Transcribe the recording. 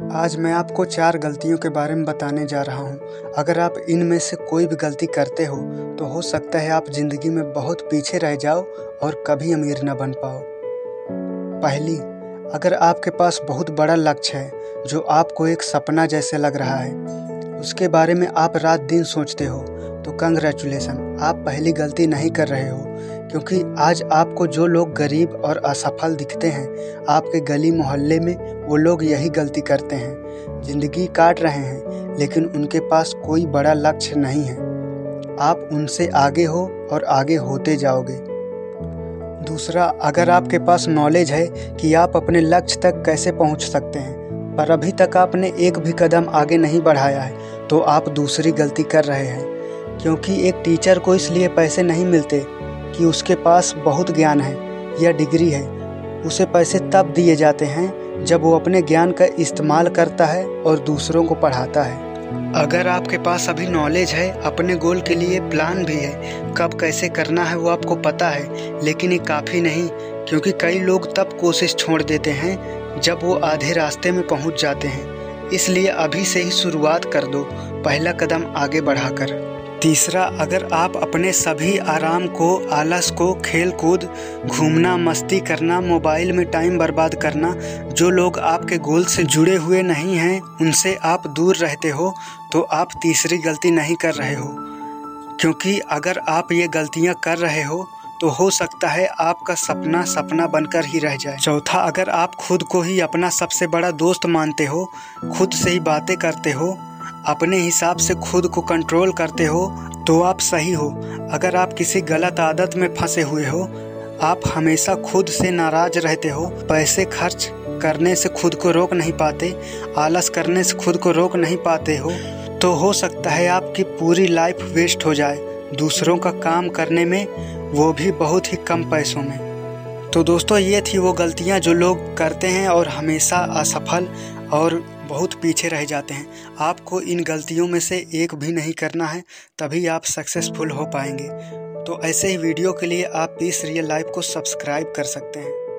आज मैं आपको चार गलतियों के बारे में बताने जा रहा हूँ। अगर आप इनमें से कोई भी गलती करते हो तो हो सकता है आप ज़िंदगी में बहुत पीछे रह जाओ और कभी अमीर न बन पाओ। पहली, अगर आपके पास बहुत बड़ा लक्ष्य है, जो आपको एक सपना जैसे लग रहा है, उसके बारे में आप रात दिन सोचते हो तो कंग्रेचुलेसन आप पहली गलती नहीं कर रहे हो, क्योंकि आज आपको जो लोग गरीब और असफल दिखते हैं, आपके गली मोहल्ले में वो लोग यही गलती करते हैं, ज़िंदगी काट रहे हैं, लेकिन उनके पास कोई बड़ा लक्ष्य नहीं है। आप उनसे आगे हो और आगे होते जाओगे। दूसरा, अगर आपके पास नॉलेज है कि आप अपने लक्ष्य तक कैसे पहुँच सकते हैं, पर अभी तक आपने एक भी कदम आगे नहीं बढ़ाया है तो आप दूसरी गलती कर रहे हैं। क्योंकि एक टीचर को इसलिए पैसे नहीं मिलते कि उसके पास बहुत ज्ञान है या डिग्री है, उसे पैसे तब दिए जाते हैं जब वो अपने ज्ञान का इस्तेमाल करता है और दूसरों को पढ़ाता है। अगर आपके पास अभी नॉलेज है, अपने गोल के लिए प्लान भी है, कब कैसे करना है वो आपको पता है, लेकिन ये काफ़ी नहीं, क्योंकि कई लोग तब कोशिश छोड़ देते हैं, जब वो आधे रास्ते में पहुँच जाते हैं। इसलिए अभी से ही शुरुआत कर दो, पहला कदम आगे बढ़ाकर। तीसरा, अगर आप अपने सभी आराम को, आलस को खेल कूद घूमना, मस्ती करना, मोबाइल में टाइम बर्बाद करना, जो लोग आपके गोल से जुड़े हुए नहीं हैं, उनसे आप दूर रहते हो तो आप तीसरी गलती नहीं कर रहे हो। क्योंकि अगर आप ये गलतियाँ कर रहे हो तो हो सकता है आपका सपना सपना बनकर ही रह जाए। चौथा, अगर आप खुद को ही अपना सबसे बड़ा दोस्त मानते हो, खुद से ही बातें करते हो अपने हिसाब से खुद को कंट्रोल करते हो तो आप सही हो। अगर आप किसी गलत आदत में फंसे हुए हो, आप हमेशा खुद से नाराज़ रहते हो। पैसे खर्च करने से खुद को रोक नहीं पाते, आलस करने से खुद को रोक नहीं पाते हो तो हो सकता है आपकी पूरी लाइफ वेस्ट हो जाए। दूसरों का काम करने में वो भी बहुत ही कम पैसों में। तो दोस्तों, ये थी वो गलतियाँ जो लोग करते हैं और हमेशा असफल और बहुत पीछे रह जाते हैं। आपको इन गलतियों में से एक भी नहीं करना है, तभी आप सक्सेसफुल हो पाएँगे। तो ऐसे ही वीडियो के लिए आप पीस रियल लाइफ को सब्सक्राइब कर सकते हैं।